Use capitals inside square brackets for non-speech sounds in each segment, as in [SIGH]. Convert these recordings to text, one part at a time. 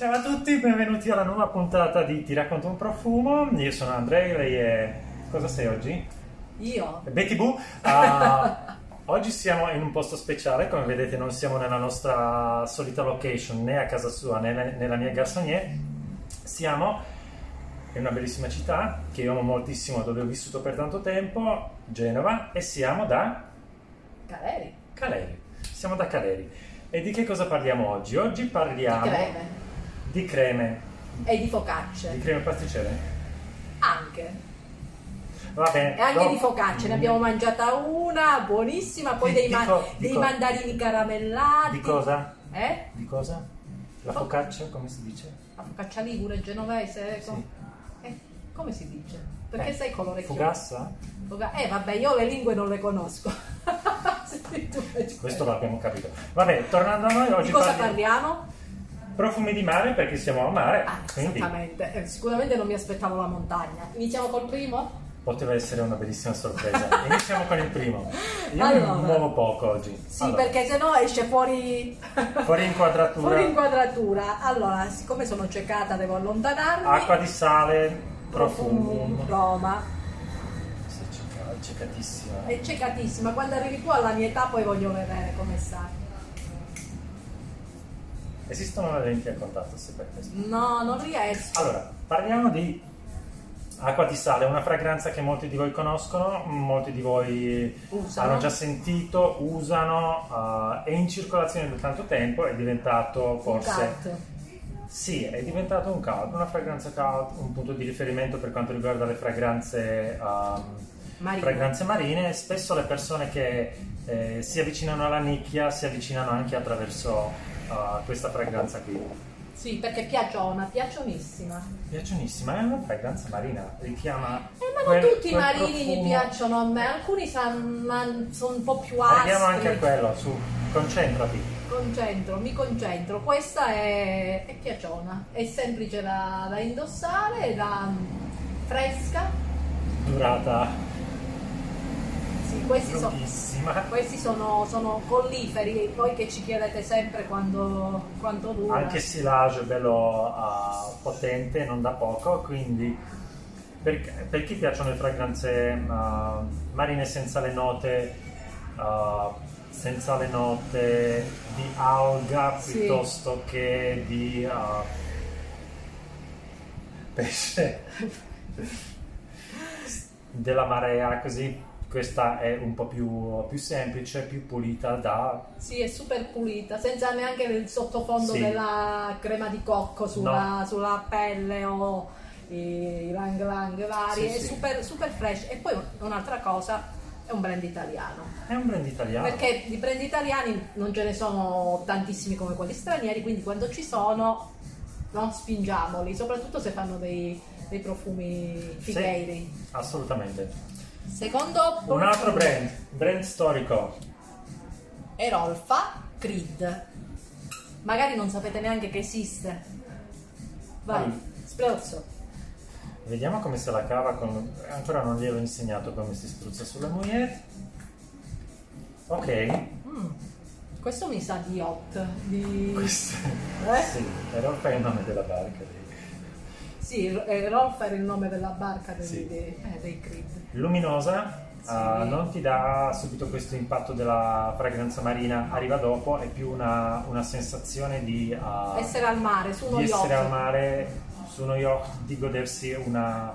Ciao a tutti, benvenuti alla nuova puntata di Ti racconto un profumo. Io sono Andrei, lei è... cosa sei oggi? Io? Betty Boo. Ah, [LAUGHS] oggi siamo in un posto speciale, come vedete non siamo nella nostra solita location né a casa sua né nella mia Garçonnier. Siamo in una bellissima città che io amo moltissimo, dove ho vissuto per tanto tempo, Genova, e siamo da Caleri. Caleri. Siamo da Caleri. E di che cosa parliamo oggi? Oggi parliamo Di. Di creme, E di focacce. di creme pasticcere. Anche. Va bene. E anche dopo- di focacce. Ne abbiamo mangiata una, buonissima. Poi Di- dei, ma- co- di dei co- mandarini caramellati. Di cosa? Eh? Di cosa? La focaccia, come si dice? La focaccia ligure, genovese. Sì. eh, come si dice? Perché Eh, sai colore Fugassa? Foga- Eh vabbè, io le lingue non le conosco. [LAUGHS] Questo l'abbiamo capito. Vabbè, tornando a noi, oggi Di cosa parliamo parliamo? Profumi di mare perché siamo al mare, Ah, quindi esattamente. Eh, sicuramente non mi aspettavo la montagna. Iniziamo col primo? poteva essere una bellissima sorpresa. [LAUGHS] Iniziamo con il primo. Io Allora. mi muovo poco oggi. Sì, Allora, perché sennò esce fuori [LAUGHS] Fuori inquadratura, fuori inquadratura. Allora, siccome sono ciecata, devo allontanarmi. acqua di sale, profumo. Profumum, Roma. Ciecatissima. È ciecatissima. Quando arrivi tu alla mia età poi voglio vedere come sta. Esistono le lenti a contatto, se per questo. No, non riesco. Allora, parliamo di acqua di sale, una fragranza che molti di voi conoscono, molti di voi Usano. hanno già sentito, usano, eh, è in circolazione da tanto tempo, è diventato forse... Cult. Sì, è diventato un cult, una fragranza cult, un punto di riferimento per quanto riguarda le fragranze, ehm, Marine. fragranze marine. Spesso le persone che eh, si avvicinano alla nicchia si avvicinano anche attraverso eh, questa fragranza qui. Sì, perché piaciona, piacionissima. Piacionissima, è una fragranza marina, richiama... Eh, ma non quel- tutti i marini profumo. piacciono a me, alcuni sono un po' più aspri. Arriviamo anche a quello, su, concentrati. Concentro, mi concentro. Questa è, è piaciona, è semplice da, da indossare, da fresca. Durata Sì, questi, so- lunghissima. questi sono, sono colliferi, voi che ci chiedete sempre quando, quanto dura. Anche il silage è bello ah, potente, non da poco, quindi per, per chi piacciono le fragranze ah, marine senza le note, ah, senza le note di alga Sì. piuttosto che di ah, pesce [LAUGHS] della marea, così questa è un po' più, più semplice, più pulita da Sì, è super pulita, senza neanche il sottofondo Sì. della crema di cocco sulla, sulla pelle o i lang lang vari. Sì, è sì. super, super fresh. E poi un'altra cosa, è un brand italiano. È un brand italiano. Perché di brand italiani non ce ne sono tantissimi come quelli stranieri, quindi quando ci sono non spingiamoli, soprattutto se fanno dei, dei profumi figheiri. Assolutamente. Secondo Un altro brand, brand storico. Erolfa Creed. Magari non sapete neanche che esiste. Vai, Vai. spruzzo. Vediamo come se la cava con... Ancora non gli avevo insegnato come si spruzza sulle mogliette. Ok. Mm, Questo mi sa di hot. Di... Questo... Eh? Sì, però fai il nome della barca. Sì, Erolfa era il nome della barca dei, Sì. dei, eh, dei Creed. Luminosa, Sì. ah, non ti dà subito questo impatto della fragranza marina, arriva dopo, è più una, una sensazione di... ah, Essere al mare, su uno di yacht. essere al mare su uno yacht, di godersi una,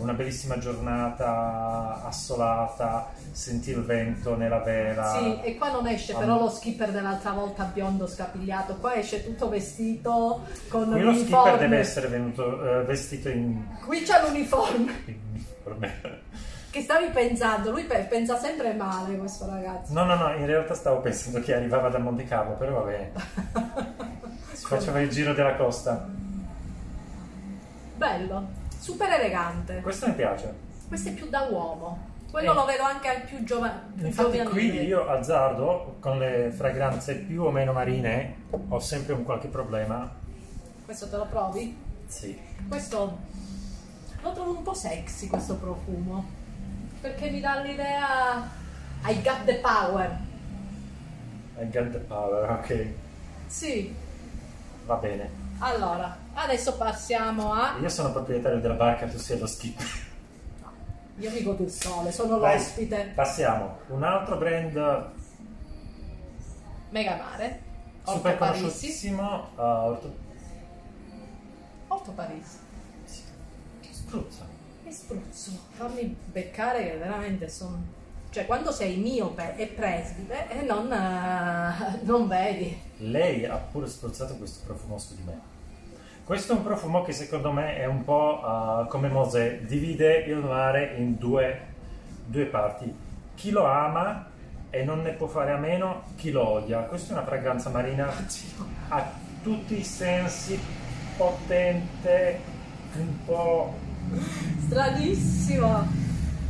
una bellissima giornata assolata, sentire il vento nella vela. Sì, e qua non esce Ah. però lo skipper dell'altra volta biondo scapigliato, qua esce tutto vestito con Qui lo l'uniforme. skipper deve essere venuto eh, vestito in, Qui c'è l'uniforme. [LAUGHS] in uniforme. Che stavi pensando? Lui pe- pensa sempre male questo ragazzo. No, no, no, in realtà stavo pensando che arrivava da Monte Carlo, però va bene. [LAUGHS] Faceva il giro della costa. Bello, super elegante. Questo mi piace. Questo è più da uomo. Quello Eh. lo vedo anche al più giovane. Infatti qui io azzardo con le fragranze più o meno marine ho sempre un qualche problema. Questo te lo provi? Sì. Questo lo trovo un po' sexy questo profumo. Perché mi dà l'idea I got the power. I got the power, ok. Sì, Va bene. Allora, adesso passiamo a... Io sono proprietario della barca, tu sei lo skipper. [LAUGHS] Io mi godo il sole, sono Vai, l'ospite. Passiamo. Un altro brand Mega Mare. super Orto Parisi. conosciutissimo. uh, Orto- Orto Parisi. Che spruzza. E spruzzo. Fammi beccare che veramente sono... Cioè, quando sei miope e presbite e non, eh, [LAUGHS] non vedi. Lei ha pure spruzzato questo profumo su di me. Questo è un profumo che secondo me è un po' uh, come Mosè, divide il mare in due, due parti. Chi lo ama e non ne può fare a meno, chi lo odia. Questa è una fragranza marina a tutti i sensi, potente, un po' Stranissimo.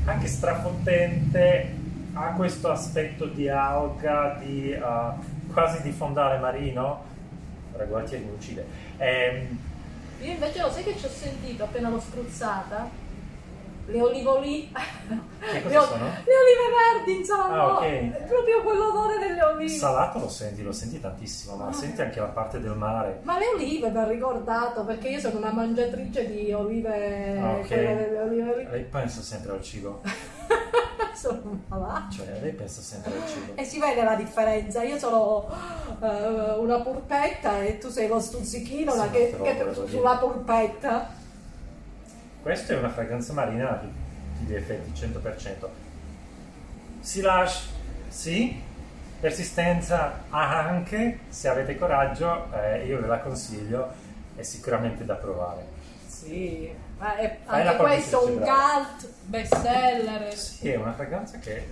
anche strapotente, ha questo aspetto di alga, di uh, quasi di fondale marino. Ora guardi mi uccide. Ehm, Io invece lo sai che ci ho sentito appena l'ho spruzzata? Le olivoli... Che cosa le, sono? le olive verdi, insomma. Ah, ok. È proprio quell'odore delle olive. salato lo senti, lo senti tantissimo, ma Ah. senti anche la parte del mare. Ma le olive mi ha ricordato perché io sono una mangiatrice di olive. Ah, ok. olive. Lei pensa sempre al cibo, [LAUGHS] sono malata. cioè lei pensa sempre al cibo. E si vede la differenza. Io sono eh, una purpetta e tu sei lo stuzzichino Sì, che, che- sulla purpetta. Questa è una fragranza marina gli effetti, 100%. Silage, sì. Persistenza anche, se avete coraggio, eh, io ve la consiglio, è sicuramente da provare. Sì, ma è Fai anche questo un cult bestseller. Sì, è una fragranza che eh,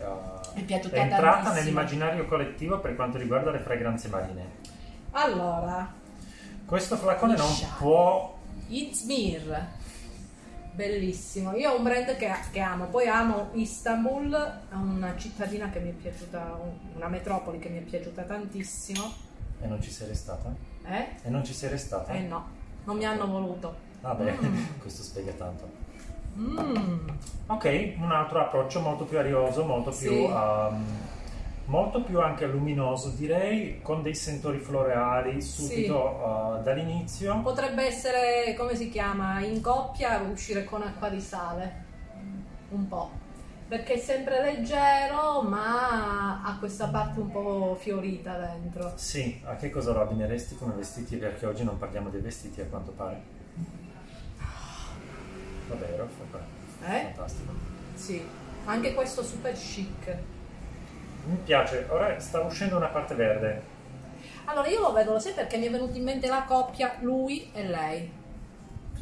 Mi è è entrata tantissimo. nell'immaginario collettivo per quanto riguarda le fragranze marine. Allora, Questo flacone non può Izmir, bellissimo. Io ho un brand che, che amo, poi amo Istanbul, una cittadina che mi è piaciuta, una metropoli che mi è piaciuta tantissimo. E non ci sei restata? Eh? E non ci sei restata? Eh no, non mi hanno voluto. Vabbè, Mm. [LAUGHS] questo spiega tanto. Mm. Ok, un altro approccio molto più arioso, molto più, Sì. um, molto più anche luminoso direi, con dei sentori floreali subito uh, dall'inizio. Potrebbe essere, come si chiama, in coppia uscire con acqua di sale. Un po'. Perché è sempre leggero, ma ha questa parte un po' fiorita dentro. Sì, a che cosa lo abbineresti come vestiti? Perché oggi non parliamo dei vestiti a quanto pare. Vabbè? Vabbè, Eh? Fantastico. Sì. Anche questo super chic. Mi piace, ora sta uscendo una parte verde. Allora io lo vedo, lo sai perché mi è venuta in mente la coppia lui e lei.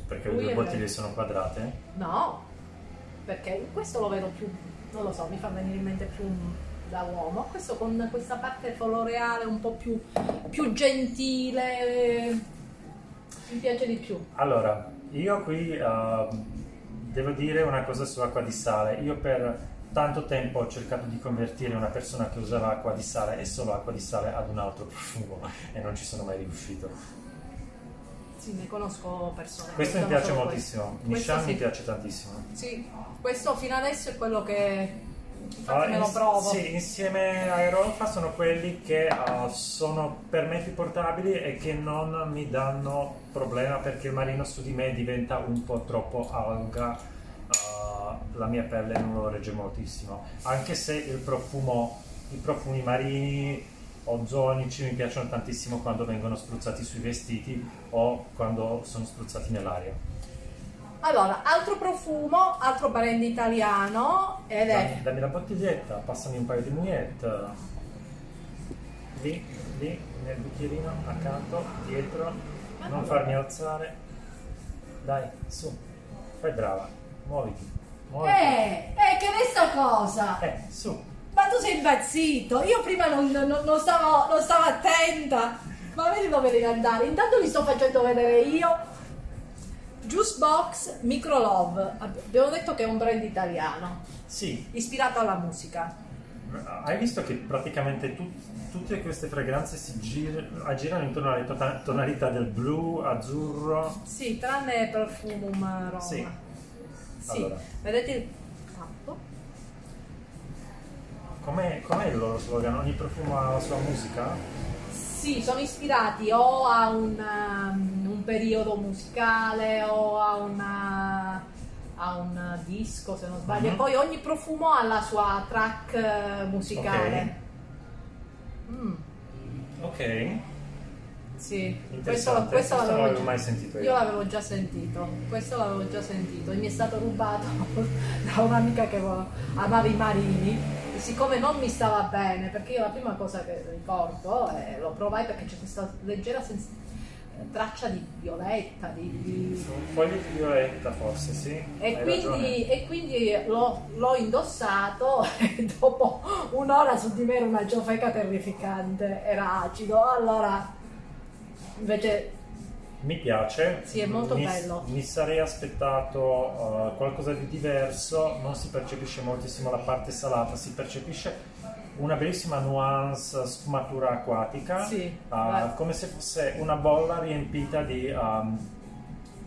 Perché le Lui due e bottiglie lei. sono quadrate. No, perché questo lo vedo più, non lo so, mi fa venire in mente più da uomo. Questo con questa parte floreale un po' più, più gentile, eh, mi piace di più. Allora, io qui uh, devo dire una cosa su acqua di sale. Io per tanto tempo ho cercato di convertire una persona che usava acqua di sale e solo acqua di sale ad un altro [LAUGHS] profumo e non ci sono mai riuscito. Sì, ne conosco persone. Questo mi piace moltissimo, questo. Nishan Questo mi sì. piace tantissimo. Sì, questo fino adesso è quello che infatti me lo provo. Sì, insieme a Aerofa sono quelli che uh, sono per me più portabili e che non mi danno problema perché il marino su di me diventa un po' troppo alga. uh, la mia pelle non lo regge moltissimo. Anche se il profumo, i profumi marini ozonici mi piacciono tantissimo quando vengono spruzzati sui vestiti o quando sono spruzzati nell'aria. Allora, altro profumo, altro brand italiano ed Dammi, è dammi la bottiglietta, passami un paio di mugliette. Lì, lì, nel bicchierino, accanto, dietro. Ma Non no. farmi alzare. Dai, su. Fai brava. Muoviti. Muoviti. Eh, eh, che è sta cosa? Eh, su. Ma tu sei impazzito, io prima non, non- non stavo, non stavo attenta. Ma vedi dove devi andare? Intanto vi sto facendo vedere io. Juice Box Micro Love. Abbiamo detto che è un brand italiano, Sì, ispirato alla musica. hai visto che praticamente tu- tutte queste fragranze si gir- aggirano intorno alle tota- tonalità del blu, azzurro. Sì, tranne Perfumum Roma. Sì. Sì, Allora. vedete il campo? Com'è, com'è il loro slogan? Ogni profumo ha la sua musica? Sì, sono ispirati o a un, um, un periodo musicale o a, una, a un disco, se non sbaglio. E poi ogni profumo ha la sua track eh, musicale. Mm, Ok, sì, questo, questo Questo l'avevo mai sentito io. Io. l'avevo già sentito, questo l'avevo già sentito. E mi è stato rubato [LAUGHS] da un'amica che amava i marini. E siccome non mi stava bene, perché io la prima cosa che ricordo eh, lo provai perché c'è questa leggera sens- eh, traccia di violetta, di, di- Fogli di violetta forse, sì. E quindi, e quindi l'ho, l'ho indossato [LAUGHS] e dopo un'ora su di me era una ciofeca terrificante, era acido, allora invece Mi piace. Sì, è molto mi, bello. Mi sarei aspettato uh, qualcosa di diverso, non si percepisce moltissimo la parte salata, si percepisce una bellissima nuance sfumatura acquatica, Sì, uh, come se fosse una bolla riempita di, um,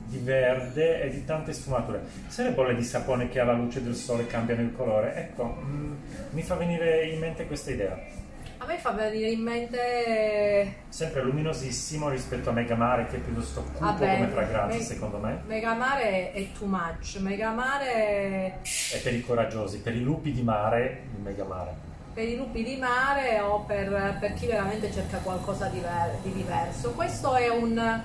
di verde e di tante sfumature. Sai le bolle di sapone che alla luce del sole cambiano il colore? Ecco, mm, mi fa venire in mente questa idea. A me fa venire in mente Sempre luminosissimo rispetto a Megamare che è piuttosto cupo Vabbè, come fragranza Me- secondo me. Megamare è too much. Megamare E per i coraggiosi, per i lupi di mare, il Megamare. Per i lupi di mare o per, per chi veramente cerca qualcosa di, di diverso. Questo è un,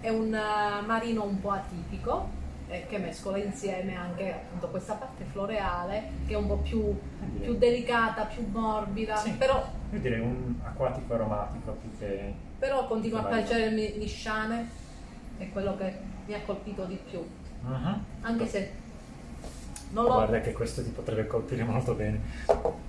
è un eh, marino un po' atipico eh, che mescola insieme anche appunto questa parte floreale che è un po' più, più delicata, più morbida, Sì. però, Io direi un acquatico aromatico più che... però continua a piacere il lisciane, è quello che mi ha colpito di più. Mhm. Anche se non l'ho Guarda che questo ti potrebbe colpire molto bene.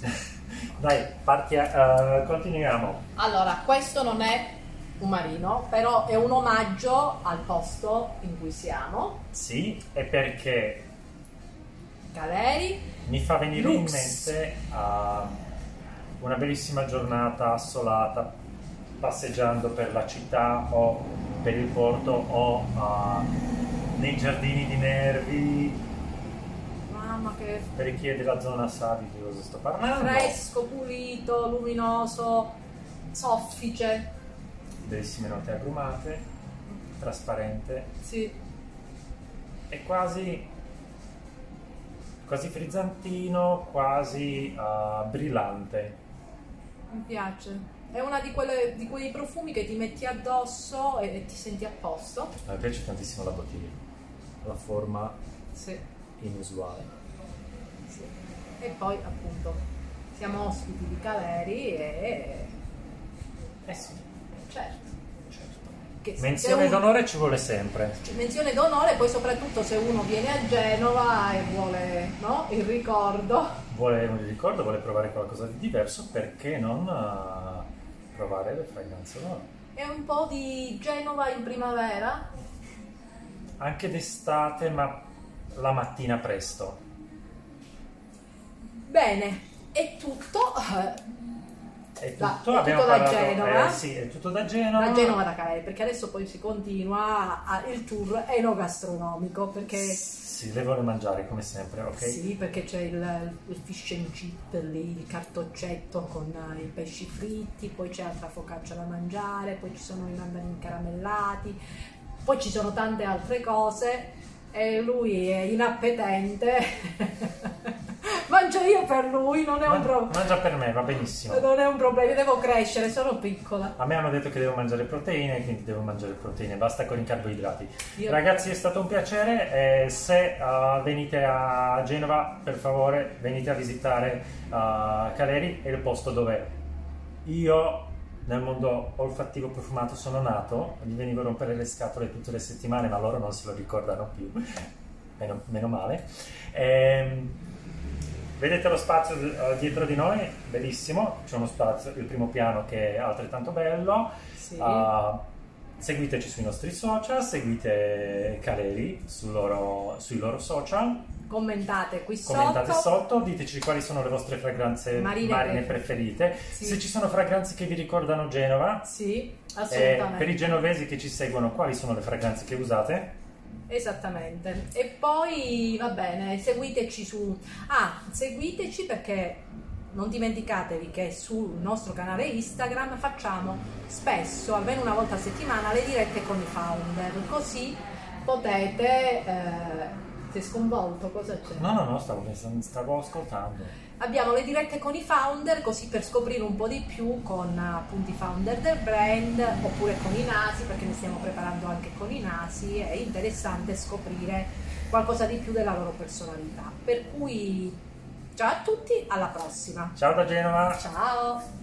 [LAUGHS] Dai, parti a- eh, continuiamo. Allora, questo non è un marino, però è un omaggio al posto in cui siamo. Sì, e perché Galeri, mi fa venire Lux. in mente ah, una bellissima giornata assolata passeggiando per la città o per il porto o ah, nei giardini di Nervi mamma che per chi è della zona sa di che cosa sto parlando fresco, pulito, luminoso, soffice. bellissime note agrumate trasparente Sì, e quasi quasi frizzantino quasi ah, brillante mi piace. È una di, di quei profumi che ti metti addosso e, e ti senti a posto. a me piace tantissimo la bottiglia la forma Sì, inusuale. E poi appunto siamo ospiti di Caleri e eh sì certo. certo menzione uno- d'onore ci vuole sempre menzione d'onore, poi soprattutto se uno viene a Genova e vuole no, il ricordo. vuole un ricordo vuole provare qualcosa di diverso perché non ah, provare le fragranze loro È un po' di Genova in primavera. anche d'estate ma la mattina presto Bene, è tutto. è Da- tutto è abbiamo tutto da parlato Genova? eh, sì è tutto da Genova Da Genova da Caleri, perché adesso poi si continua a- il tour enogastronomico, perché sì le vuole mangiare come sempre ok sì, perché c'è il, il fish and chip lì, il cartoccetto con i pesci fritti, poi c'è altra focaccia da mangiare, poi ci sono i mandani caramellati, poi ci sono tante altre cose e lui è inappetente. [LAUGHS] Mangio io per lui, non è un problema. mangia per me va benissimo Non è un problema, io devo crescere, sono piccola. A me hanno detto che devo mangiare proteine, quindi devo mangiare proteine, basta con i carboidrati. Io- Ragazzi, è stato un piacere. eh, se uh, venite a Genova, per favore, venite a visitare uh, Caleri, è il posto dove io nel mondo olfattivo profumato sono nato. Gli venivo a rompere le scatole tutte le settimane, ma loro non se lo ricordano più. [LAUGHS] Meno, meno male. Ehm, Vedete lo spazio eh, dietro di noi? Bellissimo, c'è uno spazio, il primo piano che è altrettanto bello. Sì. Ah, seguiteci sui nostri social, seguite Caleri sul loro- sui loro social, Commentate qui commentate sotto. sotto, diteci quali sono le vostre fragranze Marine marine, preferite. Sì. se ci sono fragranze che vi ricordano Genova, Sì, eh, assolutamente. per i genovesi che ci seguono quali sono le fragranze che usate? Esattamente. E poi va bene, seguiteci su. Ah, seguiteci perché non dimenticatevi che sul nostro canale Instagram facciamo spesso, almeno una volta a settimana, le dirette con i founder, così potete... Eh, sei sconvolto? Cosa c'è? No, no, no, stavo, stavo ascoltando. Abbiamo le dirette con i founder, così per scoprire un po' di più con appunto i founder del brand, oppure con i nasi, perché ne stiamo preparando anche con i nasi, è interessante scoprire qualcosa di più della loro personalità. Per cui ciao a tutti, alla prossima. Ciao da Genova! Ciao!